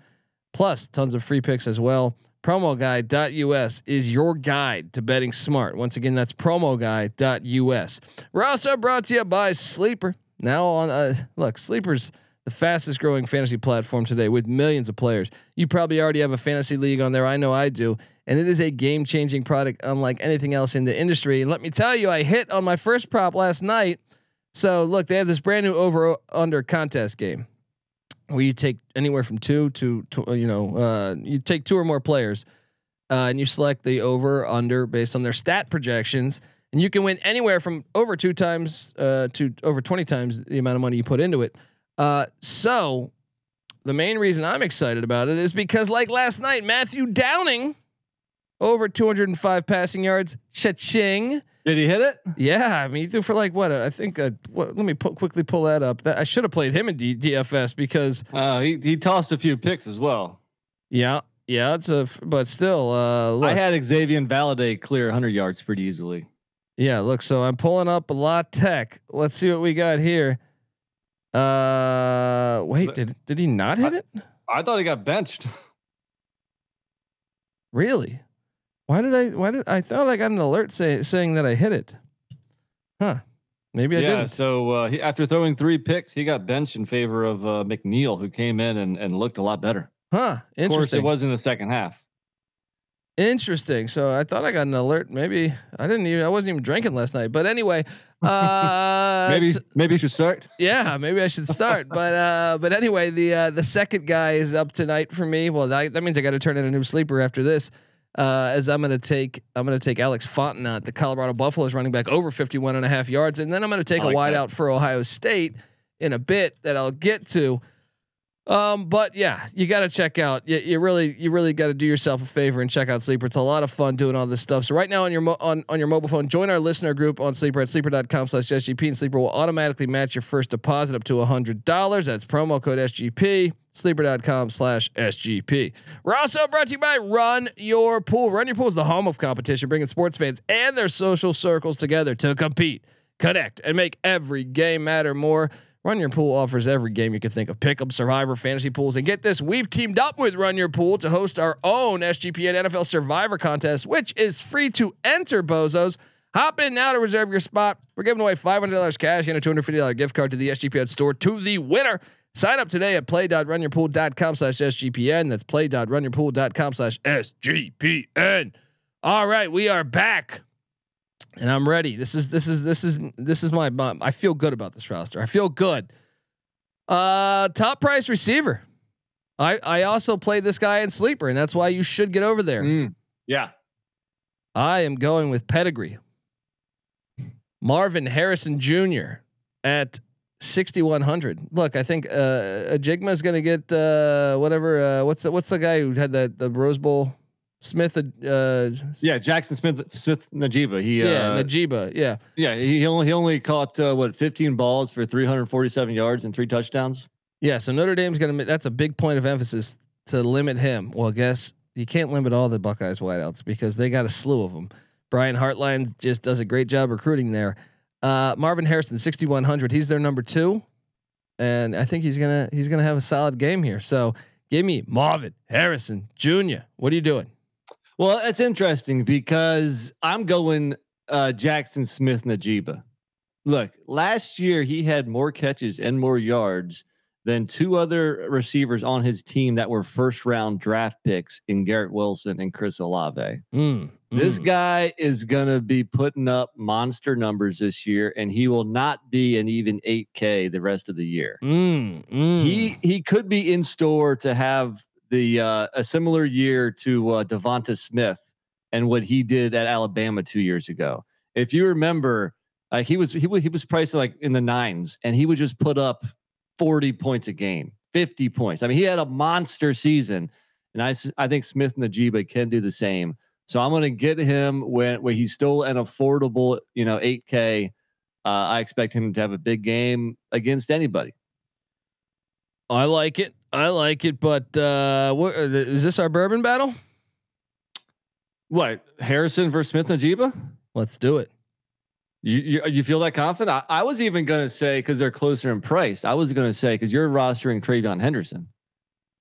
S1: plus tons of free picks as well. Promoguide.us is your guide to betting smart. Once again, that's promoguide.us. We're also brought to you by Sleeper. Now on uh, look, Sleeper's the fastest growing fantasy platform today with millions of players. You probably already have a fantasy league on there. I know I do. And it is a game changing product unlike anything else in the industry. And let me tell you, I hit on my first prop last night. So look, they have this brand new over under contest game where you take anywhere from two to, to you know, uh, you take two or more players uh, and you select the over under based on their stat projections. And you can win anywhere from over two times uh, to over 20 times the amount of money you put into it. Uh, so the main reason I'm excited about it is because, like last night, Matthew Downing over 205 passing yards. Cha-ching.
S6: Did he hit it?
S1: Yeah, I mean, he threw for like what? I think. Uh, what, let me pu- quickly pull that up. That I should have played him in D- DFS because.
S6: Uh, he he tossed a few picks as well.
S1: Yeah, yeah, it's a. F- but still, uh, look,
S6: I had Xavier Validate clear 100 yards pretty easily.
S1: yeah, look. So I'm pulling up a lot tech. Let's see what we got here. Uh, wait, did did he not hit it?
S6: I thought he got benched.
S1: Really? Why did I? Why did I thought I got an alert say, saying that I hit it? Huh? Maybe I
S6: yeah.
S1: didn't.
S6: So uh, he, after throwing three picks, he got benched in favor of uh, McNeil, who came in and, and looked a lot better.
S1: Huh? Interesting.
S6: Of course, it was in the second half.
S1: Interesting. So I thought I got an alert. Maybe I didn't even. I wasn't even drinking last night. But anyway, uh,
S6: maybe maybe you should start.
S1: yeah, maybe I should start. but uh, but anyway, the uh, the second guy is up tonight for me. Well, that, that means I got to turn in a new sleeper after this. Uh, as I'm going to take I'm going to take Alex Fontenot, the Colorado Buffaloes running back over 51 and a half yards, and then I'm going to take a
S6: like
S1: wide
S6: that.
S1: out for Ohio State in a bit that I'll get to. Um, but yeah, you got to check out. You, you really, you really got to do yourself a favor and check out Sleeper. It's a lot of fun doing all this stuff. So right now on your mo- on on your mobile phone, join our listener group on Sleeper at sleeper.com/sgp, and Sleeper will automatically match your first deposit up to hundred dollars. That's promo code SGP. Sleeper.com/sgp. We're also brought to you by Run Your Pool. Run Your Pool is the home of competition, bringing sports fans and their social circles together to compete, connect, and make every game matter more. Run Your Pool offers every game you can think of pick 'em, survivor, fantasy pools. And get this, we've teamed up with Run Your Pool to host our own SGPN NFL Survivor contest, which is free to enter, bozos. Hop in now to reserve your spot. We're giving away $500 cash and a $250 gift card to the SGPN store to the winner. Sign up today at play.runyourpool.com slash SGPN. That's play.runyourpool.com slash SGPN. All right, we are back and I'm ready. This is this is this is this is my, I feel good about this roster. I feel good. Uh top price receiver. I I also play this guy in sleeper and that's why you should get over there.
S6: Mm, yeah.
S1: I am going with pedigree. Marvin Harrison Jr. at 6100. Look, I think uh Njigba is going to get uh whatever uh what's the, what's the guy who had that the Rose Bowl Smith uh
S6: Yeah. Jackson Smith Smith Njigba. He
S1: yeah,
S6: uh,
S1: Njigba. Yeah.
S6: yeah. He only he only caught uh, what 15 balls for 347 yards and three touchdowns.
S1: Yeah, so Notre Dame's gonna. That's a big point of emphasis to limit him. Well, guess you can't limit all the Buckeyes wideouts because they got a slew of them. Brian Hartline just does a great job recruiting there. Uh, Marvin Harrison, sixty one hundred. He's their number two, and I think he's gonna he's gonna have a solid game here. So give me Marvin Harrison Jr. What are you doing?
S6: Well, that's interesting because I'm going uh, Jackson Smith Njigba. Look, last year he had more catches and more yards than two other receivers on his team that were first round draft picks in Garrett Wilson and Chris Olave.
S1: Mm,
S6: This
S1: mm.
S6: guy is going to be putting up monster numbers this year, and he will not be an even 8K the rest of the year.
S1: Mm, mm.
S6: He he could be in store to have the uh, a similar year to uh, DeVonta Smith and what he did at Alabama two years ago. If you remember, uh, he was he was he was priced like in the nines, and he would just put up 40 points a game, 50 points. I mean, he had a monster season, and I I think Smith and Njigba can do the same. So I'm going to get him when when he's still an affordable, you know, 8K. Uh, I expect him to have a big game against anybody.
S1: I like it. I like it. But uh, what, uh, is this our bourbon battle?
S6: What Harrison versus Smith Njigba?
S1: Let's do it.
S6: You, you you feel that confident? I, I was even gonna say because they're closer in price. I was gonna say because you're rostering TreVeyon Henderson.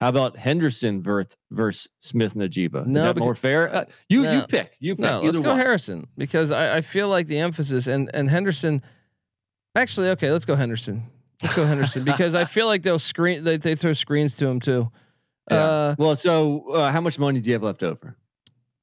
S6: How about Henderson versus versus Smith Njigba? Is
S1: No,
S6: that more fair? Uh, you
S1: no.
S6: you pick. You pick.
S1: No, let's go
S6: one.
S1: Harrison because I, I feel like the emphasis and and Henderson. Actually, okay, let's go Henderson. Let's go Henderson because I feel like they'll screen. They, they throw screens to him too.
S6: Yeah.
S1: Uh,
S6: well, so uh, how much money do you have left over?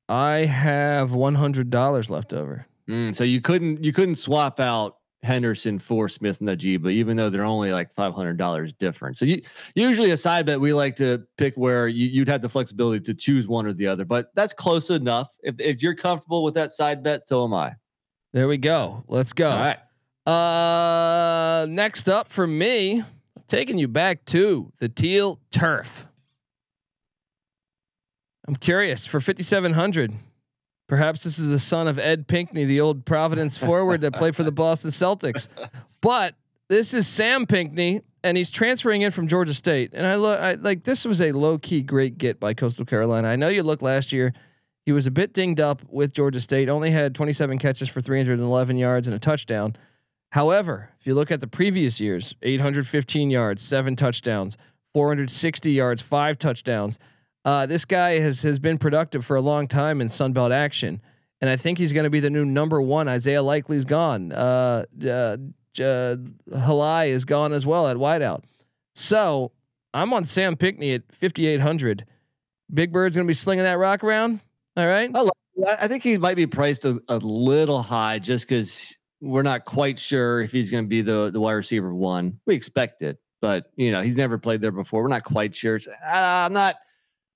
S1: I have one hundred dollars left over.
S6: Mm, so you couldn't you couldn't swap out Henderson for Smith and Njigba, even though they're only like five hundred dollars different. So you usually a side bet we like to pick where you, you'd have the flexibility to choose one or the other, but that's close enough. If if you're comfortable with that side bet, so am I.
S1: There we go. Let's go.
S6: All right.
S1: Uh, next up for me, taking you back to the teal turf. I'm curious for 5700. Perhaps this is the son of Ed Pinkney, the old Providence forward that played for the Boston Celtics. But this is Sam Pinkney, and he's transferring in from Georgia State. And I look, I like this was a low key great get by Coastal Carolina. I know you look last year. He was a bit dinged up with Georgia State. Only had 27 catches for 311 yards and a touchdown. However, if you look at the previous years, 815 yards, seven touchdowns, 460 yards, five touchdowns. Uh, this guy has has been productive for a long time in Sunbelt action, and I think he's going to be the new number one. Isaiah Likely's gone. Uh, uh, uh, Heiligh is gone as well at wideout. So I'm on Sam Pinkney at 5,800. Big Bird's going to be slinging that rock around. All right.
S6: I, love, I think he might be priced a, a little high just because we're not quite sure if he's going to be the the wide receiver one. We expect it, but you know he's never played there before. We're not quite sure. Uh, I'm not.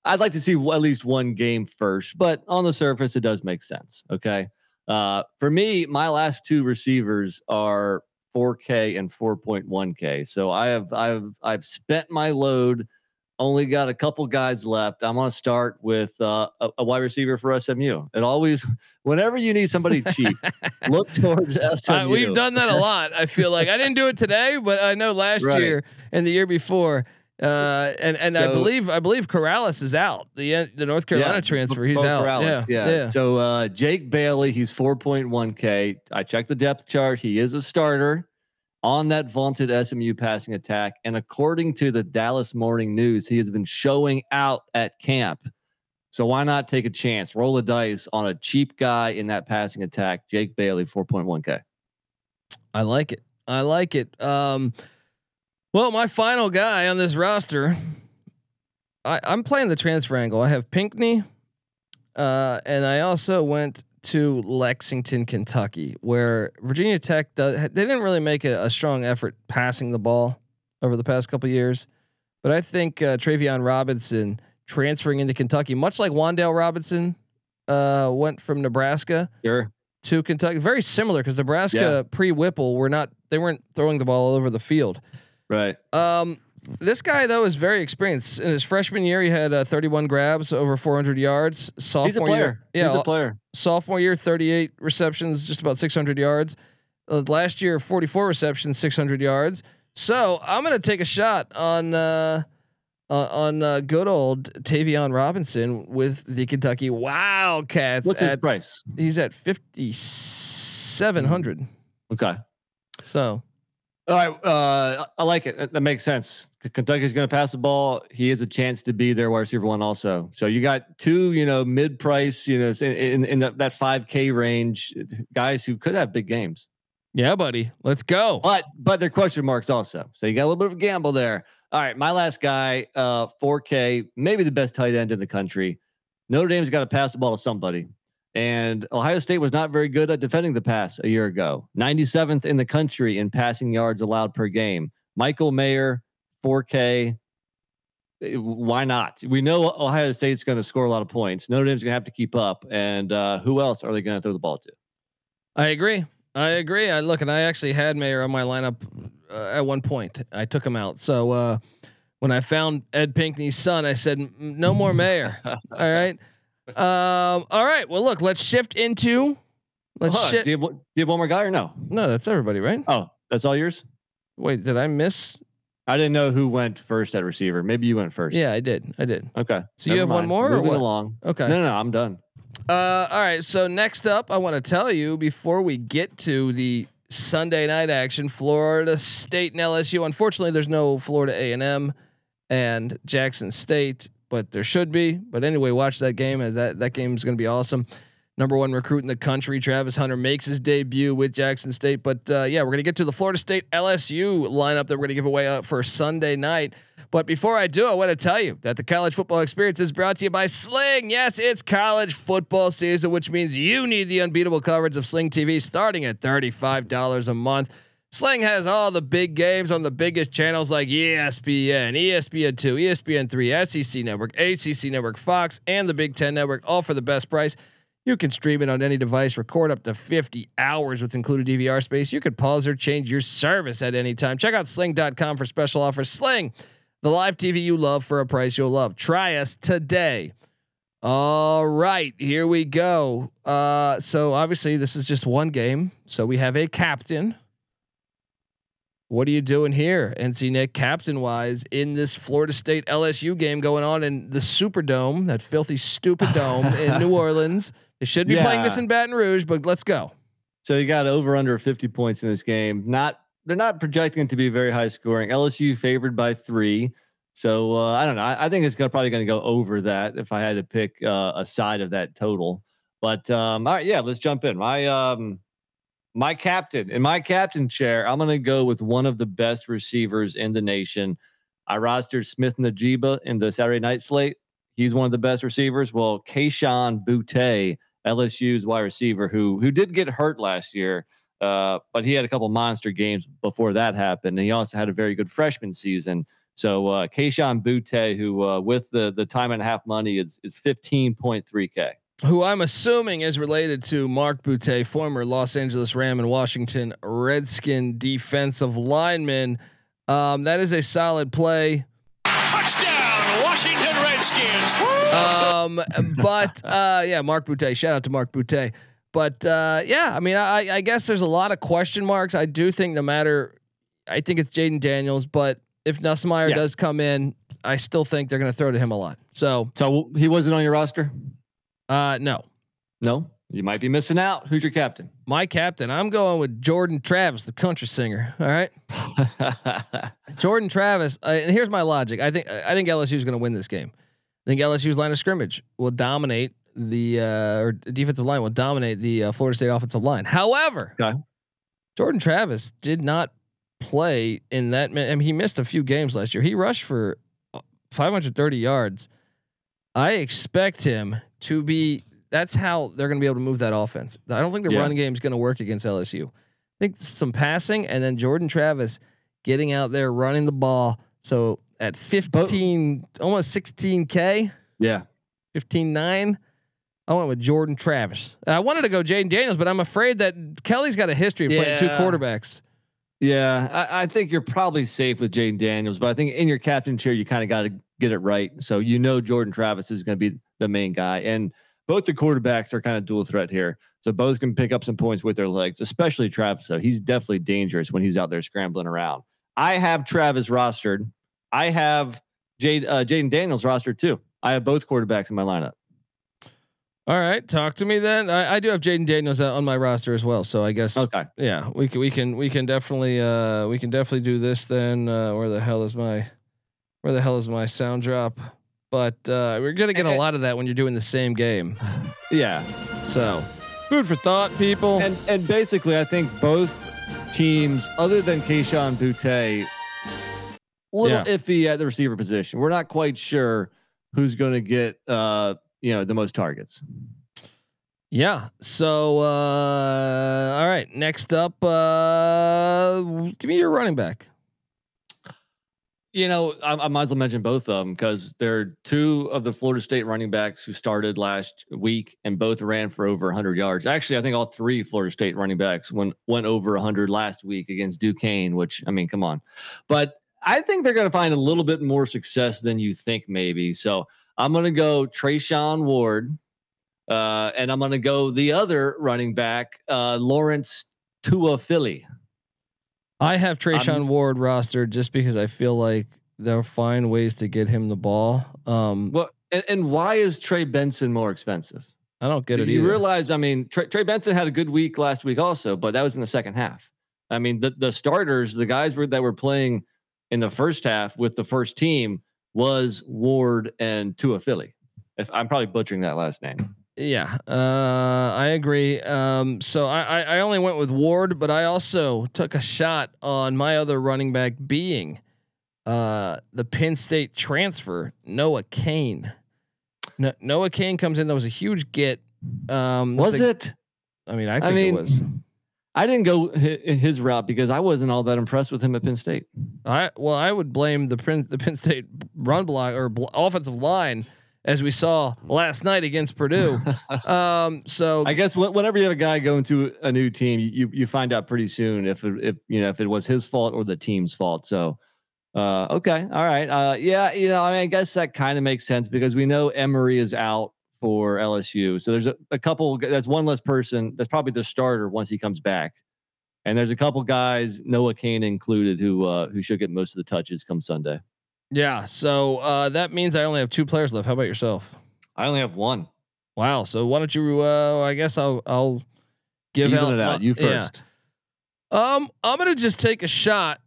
S6: I'd like to see at least one game first, but on the surface, it does make sense. Okay. Uh, for me, my last two receivers are 4K and 4.1K. So I have I've I've spent my load. Only got a couple guys left. I'm gonna start with uh, a, a wide receiver for SMU. It always, whenever you need somebody cheap, look towards SMU.
S1: Uh, we've done that a lot. I feel like I didn't do it today, but I know last
S6: Right.
S1: year and the year before. Uh, and and I believe I believe Corrales is out. The the North Carolina
S6: Yeah,
S1: transfer, he's
S6: Bo
S1: out.
S6: Corrales,
S1: yeah, yeah.
S6: So uh, Jake Bailey, he's 4.1K. I checked the depth chart. He is a starter on that vaunted SMU passing attack. And according to the Dallas Morning News, he has been showing out at camp. So why not take a chance? Roll the dice on a cheap guy in that passing attack. Jake Bailey, 4.1K.
S1: I like it. I like it. Um, well, my final guy on this roster, I, I'm playing the transfer angle. I have Pinkney, uh, and I also went to Lexington, Kentucky, where Virginia Tech does. They didn't really make a, a strong effort passing the ball over the past couple years, but I think uh, Tayvion Robinson transferring into Kentucky, much like Wan'Dale Robinson uh, went from Nebraska
S6: Sure.
S1: to Kentucky. Very similar because Nebraska
S6: Yeah.
S1: pre Whipple were not they weren't throwing the ball all over the field.
S6: Right.
S1: Um, this guy though is very experienced. In his freshman year, he had uh, 31 grabs over 400 yards. Sophomore
S6: He's a player.
S1: year, yeah,
S6: He's a player.
S1: sophomore year, 38 receptions, just about 600 yards. Uh, last year, 44 receptions, 600 yards. So I'm gonna take a shot on uh, uh, on uh, good old Tayvion Robinson with the Kentucky Wildcats.
S6: What's his price?
S1: he's at 5700.
S6: Okay.
S1: So
S6: All right, uh, I like it. That- makes sense. Kentucky's going to pass the ball. He has a chance to be their wide receiver one also. So you got two, you know, mid-price, you know, in in, in that five K range, guys who could have big games,
S1: yeah, buddy, let's go.
S6: but but they're question marks also. So you got a little bit of a gamble there. All right, my last guy, uh, four K, maybe the best tight end in the country. Notre Dame's got to pass the ball to somebody. And Ohio State was not very good at defending the pass a year ago. 97th in the country in passing yards allowed per game. Michael Mayer, 4K. Eh, Why not? We know Ohio State's going to score a lot of points. Notre Dame's going to have to keep up. And uh, who else are they going to throw the ball to?
S1: I agree. I agree. I look, and I actually had Mayer on my lineup uh, at one point. I took him out. So uh, when I found Ed Pinkney's son, I said, "Mm, "No more Mayer." all right. Um, all right. Well, look, let's shift into. Let's
S6: on,
S1: shift.
S6: do, you have, one- do you have one more guy or no?
S1: No, that's everybody, right?
S6: Oh, that's all yours?
S1: Wait, did I miss?
S6: I didn't know who went first at receiver. Maybe you went first.
S1: Yeah, I did. I did.
S6: Okay.
S1: So you
S6: Never
S1: have one
S6: mind.
S1: more or
S6: Moving
S1: what?
S6: along.
S1: Okay.
S6: No, no, no, I'm done.
S1: Uh, all right. So next up, I want to tell you before we get to the Sunday night action, Florida State and LSU. Unfortunately, there's no Florida A and M and Jackson State, but there should be. But anyway, watch that game. That that game is going to be awesome. Number one recruit in the country, Travis Hunter makes his debut with Jackson State. But uh, yeah, we're gonna get to the Florida State LSU lineup that we're gonna give away uh, for Sunday night. But before I do, I want to tell you that the college football experience is brought to you by Sling. Yes, it's college football season, which means you need the unbeatable coverage of Sling TV starting at $35 a month. Sling has all the big games on the biggest channels like ESPN, ESPN2, ESPN3, SEC Network, ACC Network, Fox, and the Big Ten Network, all for the best price. You can stream it on any device, record up to 50 hours with included DVR space. You could pause or change your service at any time. Check out sling.com for special offers. Sling the live TV you love for a price you'll love. Try us today. All right, here we go. Uh, so obviously this is just one game. So we have a captain. What are you doing here, NC Nick, captain wise, in this Florida State LSU game going on in the Superdome, that filthy, stupid dome in New Orleans? They should be yeah. playing this in Baton Rouge, but let's go.
S6: So you got over under 50 points in this game. Not they're not projecting it to be very high scoring. LSU favored by three. So uh, I don't know. I, I think it's gonna, probably going to go over that if I had to pick uh, a side of that total. But um, all right, yeah, let's jump in. My um, my captain in my captain chair, I'm going to go with one of the best receivers in the nation. I rostered Smith-Njigba in the Saturday night slate. He's one of the best receivers. Well, Kayshon Boutte, LSU's wide receiver, who who did get hurt last year. Uh, but he had a couple monster games before that happened. And he also had a very good freshman season. So uh, Kayshon Boutte, who uh, with the the time and a half money is is fifteen point three k.
S1: Who I'm assuming is related to Marc Boutte, former Los Angeles Ram and Washington Redskin defensive lineman. Um, that is a solid play.
S8: Touchdown, Washington Redskins.
S1: Um, but uh, yeah, Marc Boutte. Shout out to Marc Boutte. But uh, yeah, I mean, I, I guess there's a lot of question marks. I do think no matter, I think it's Jayden Daniels, but if Nussmeier yeah. does come in, I still think they're going to throw to him a lot. So,
S6: so he wasn't on your roster.
S1: Uh, no,
S6: no, you might be missing out. Who's your captain?
S1: My captain. I'm going with Jordan Travis, the country singer. All right, Jordan Travis. Uh, and here's my logic. I think I think LSU is going to win this game. I think LSU's line of scrimmage will dominate the uh, or defensive line will dominate the uh, Florida State offensive line. However, okay. Jordan Travis did not play in that. I mean, he missed a few games last year. He rushed for uh, 530 yards. I expect him to be. That's how they're going to be able to move that offense. I don't think the yeah. run game is going to work against LSU. I think some passing and then Jordan Travis getting out there running the ball. So at 15, almost 16k.
S6: Yeah.
S1: 15 9. I went with Jordan Travis. I wanted to go Jayden Daniels, but I'm afraid that Kelly's got a history of yeah. playing two quarterbacks.
S6: Yeah, I, I, think you're probably safe with Jayden Daniels, but I think in your captain chair, you kind of got to get it right. So you know Jordan Travis is going to be the main guy, and both the quarterbacks are kind of dual threat here. So both can pick up some points with their legs, especially Travis. So he's definitely dangerous when he's out there scrambling around. I have Travis rostered. I have Jade uh, Jayden Daniels rostered too. I have both quarterbacks in my lineup.
S1: All right, talk to me then. I, I do have Jayden Daniels on my roster as well, so I guess
S6: okay.
S1: Yeah, we can we can we can definitely uh we can definitely do this then. Uh, where the hell is my where the hell is my sound drop? But uh, we're gonna get a lot of that when you're doing the same game.
S6: Yeah.
S1: So food for thought, people.
S6: And and basically, I think both teams, other than Kayshon Boutte, a little yeah. iffy at the receiver position. We're not quite sure who's going to get. Uh, you know the most targets.
S1: Yeah. So uh all right, next up uh give me your running back.
S6: You know, I, I might as well mention both of them because they're two of the Florida State running backs who started last week and both ran for over 100 yards. Actually, I think all three Florida State running backs went went over 100 last week against Duquesne, which I mean, come on. But I think they're going to find a little bit more success than you think, maybe. So I'm going to go Treshaun Ward, uh, and I'm going to go the other running back, uh, Lawrence Toafili.
S1: I have Treshaun Ward rostered just because I feel like they'll find ways to get him the ball. Um,
S6: well, and, and why is Trey Benson more expensive?
S1: I don't get it
S6: you
S1: either.
S6: realize, I mean, Trey, Trey Benson had a good week last week also, but that was in the second half. I mean, the the starters, the guys were that were playing in the first half with the first team was Ward and Tua Philly. If I'm probably butchering that last name.
S1: Yeah, uh, I agree. Um, so I, I, I only went with Ward, but I also took a shot on my other running back being uh, the Penn State transfer Noah Cain. No, Noah Cain comes in. That was a huge get. Um,
S6: Was it?
S1: I mean, I
S6: I
S1: think
S6: mean,
S1: it was.
S6: I didn't go his route because I wasn't all that impressed with him at Penn State.
S1: I well, I would blame the Penn the Penn State run block or bl- offensive line as we saw last night against Purdue. um, so
S6: I guess whenever you have a guy going to a new team, you you find out pretty soon if it, if you know if it was his fault or the team's fault. So, uh, okay, all right, uh, yeah, you know, I mean, I guess that kind of makes sense because we know Emery is out for LSU, so there's a, a couple. That's one less person. That's probably the starter once he comes back, and there's a couple guys, Noah Cain included, who uh, who should get most of the touches come Sunday.
S1: Yeah, so uh, that means I only have two players left. How about yourself?
S6: I only have one.
S1: Wow. So why don't you? Uh, I guess I'll I'll give
S6: Even
S1: out,
S6: it out. You
S1: yeah.
S6: first.
S1: Um, I'm gonna just take a shot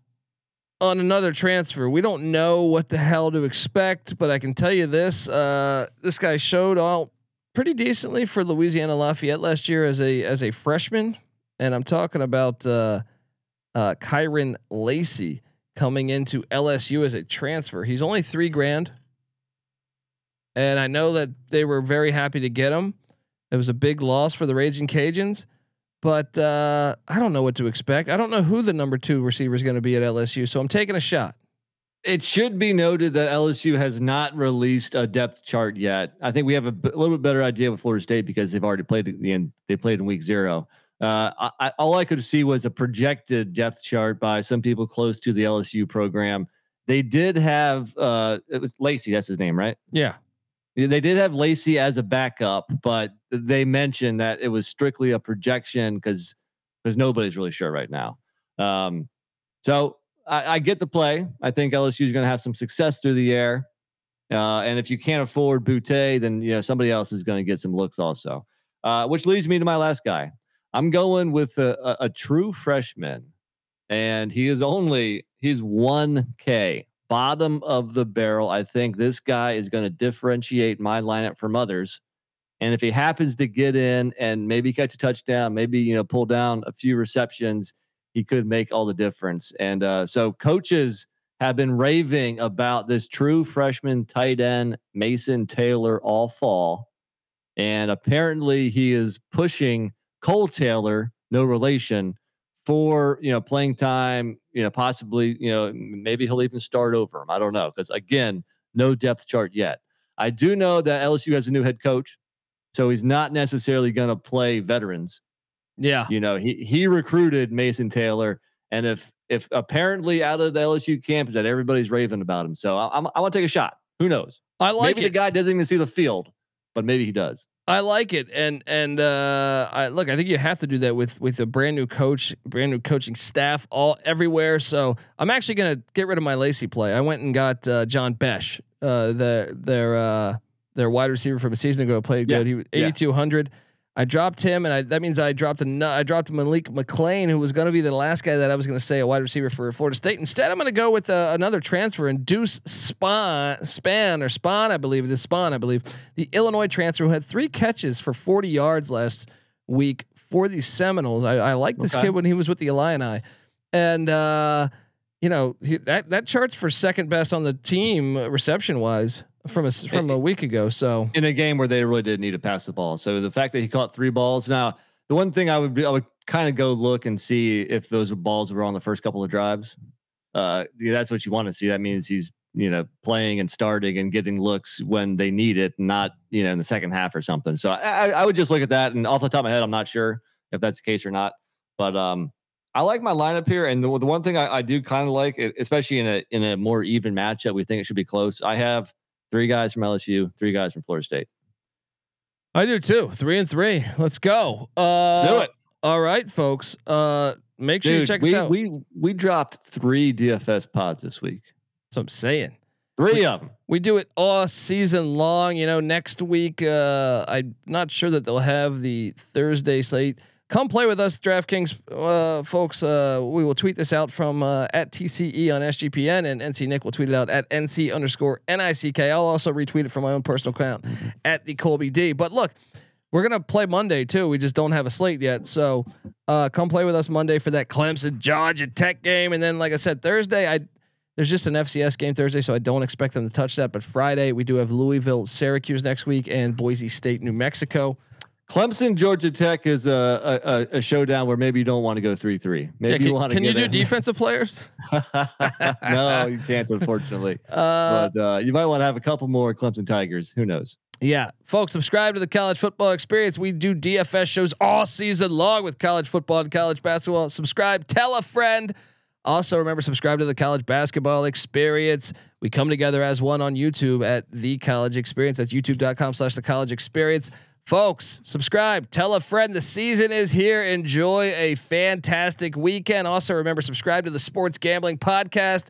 S1: on another transfer. We don't know what the hell to expect, but I can tell you this: uh, this guy showed out pretty decently for Louisiana Lafayette last year as a as a freshman, and I'm talking about uh, uh, Kyren Lacy coming into LSU as a transfer. He's only three grand, and I know that they were very happy to get him. It was a big loss for the Raging Cajuns but uh, I don't know what to expect. I don't know who the number two receiver is going to be at LSU, so I'm taking a shot.
S6: It should be noted that LSU has not released a depth chart yet. I think we have a, b- little bit better idea with Florida State because they've already played the end. They played in week zero. Uh, I, all I could see was a projected depth chart by some people close to the LSU program. They did have uh, it was Lacy. That's his name, right?
S1: Yeah,
S6: Yeah, They did have Lacy as a backup, but they mentioned that it was strictly a projection because because nobody's really sure right now. Um, so I, I get the play. I think LSU is going to have some success through the air, uh, and if you can't afford Boutte, then you know somebody else is going to get some looks also. Uh, which leads me to my last guy. I'm going with a, a, a true freshman, and he is only he's one K bottom of the barrel. I think this guy is going to differentiate my lineup from others. And if he happens to get in and maybe catch a touchdown, maybe you know pull down a few receptions, he could make all the difference. And uh, so coaches have been raving about this true freshman tight end Mason Taylor all fall, and apparently he is pushing Cole Taylor, no relation, for you know playing time. You know, possibly you know maybe he'll even start over him. I don't know because again, no depth chart yet. I do know that LSU has a new head coach, so he's not necessarily going to play veterans.
S1: yeah.
S6: You know, he he recruited Mason Taylor, and if if apparently out of the LSU camp that everybody's raving about him, so I, I'm, I want to take a shot. Who knows?
S1: I like
S6: maybe
S1: it.
S6: the guy doesn't even see the field, but maybe he does.
S1: I like it, and and uh, I look. I think you have to do that with with a brand new coach, brand new coaching staff, all everywhere. So I'm actually gonna get rid of my Lacy play. I went and got uh, John Bech, uh, the their uh, their wide receiver from a season ago, played
S6: Yeah,
S1: good. He was
S6: yeah.
S1: 8200. I dropped him, and I, that means I dropped a I dropped Malik McClain, who was going to be the last guy that I was going to say a wide receiver for Florida State. Instead, I'm going to go with uh, another transfer and Deuce Spawn, Span or Spawn, I believe it is Spawn, I believe the Illinois transfer who had three catches for 40 yards last week for the Seminoles. I, I like this
S6: Okay.
S1: kid when he was with the Illini, and uh, you know he, that that charts for second best on the team reception wise from a from a week ago. So
S6: in a game where they really did need to pass the ball. So the fact that he caught three balls. Now, the one thing I would be, I would kind of go look and see if those balls were on the first couple of drives. Uh, yeah, that's what you want to see. That means he's you know playing and starting and getting looks when they need it, not you know in the second half or something. So I, I would just look at that. And off the top of my head, I'm not sure if that's the case or not. But um, I like my lineup here, and the, the one thing I, I do kind of like, especially in a in a more even matchup, we think it should be close. I have three guys from LSU, three guys from Florida State.
S1: I do too. Three and three. Let's go. Uh,
S6: Let's do it.
S1: All right, folks. Uh, make sure you check
S6: we,
S1: us out.
S6: we we dropped three DFS pods this week.
S1: That's what I'm saying.
S6: Three of them.
S1: We do it all season long. You know, next week, uh, I'm not sure that they'll have the Thursday slate. Come play with us, DraftKings uh, folks. Uh, we will tweet this out from uh, at TCE on SGPN, and NC Nick will tweet it out at NC underscore NICK. I'll also retweet it from my own personal account at the Colby D. But look, we're gonna play Monday too. We just don't have a slate yet, so uh, come play with us Monday for that Clemson Georgia Tech game, and then like I said, Thursday I there's just an FCS game Thursday, so I don't expect them to touch that. But Friday we do have Louisville, Syracuse next week, and Boise State, New Mexico.
S6: Clemson, Georgia Tech is a, a, a showdown where maybe you don't want to go three three. Maybe
S1: Yeah, can,
S6: you want to.
S1: can you do defensive players?
S6: no, you can't, unfortunately.
S1: Uh,
S6: but uh, you might want to have a couple more Clemson Tigers. Who knows?
S1: Yeah, folks, subscribe to the College Football Experience. We do DFS shows all season long with college football and college basketball. Subscribe, tell a friend. Also, remember subscribe to the College Basketball Experience. We come together as one on YouTube at the College Experience. That's YouTube.com/slash the College Experience. Folks, subscribe, tell a friend. The season is here. Enjoy a fantastic weekend. Also, remember subscribe to the Sports Gambling Podcast.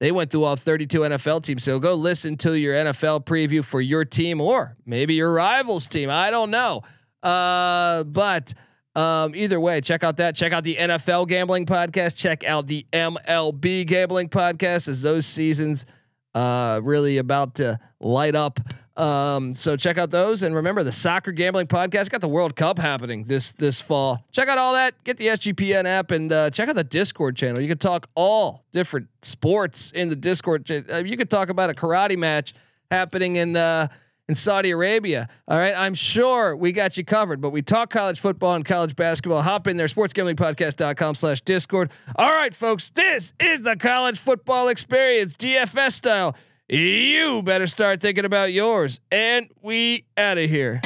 S1: They went through all 32 NFL teams. So go listen to your NFL preview for your team or maybe your rivals team. I don't know. Uh, but um, either way, check out that. Check out the NFL gambling podcast. Check out the MLB gambling podcast as those seasons uh, really about to light up. Um, so check out those and remember the soccer gambling podcast got the World Cup happening this this fall. Check out all that. Get the SGPN app and uh, check out the Discord channel. You can talk all different sports in the Discord. Uh, you could talk about a karate match happening in uh, in Saudi Arabia. All right, I'm sure we got you covered. But we talk college football and college basketball. Hop in there, sportsgamblingpodcast.com slash Discord. All right, folks, this is the college football experience, DFS style. You better start thinking about yours. And we out of here.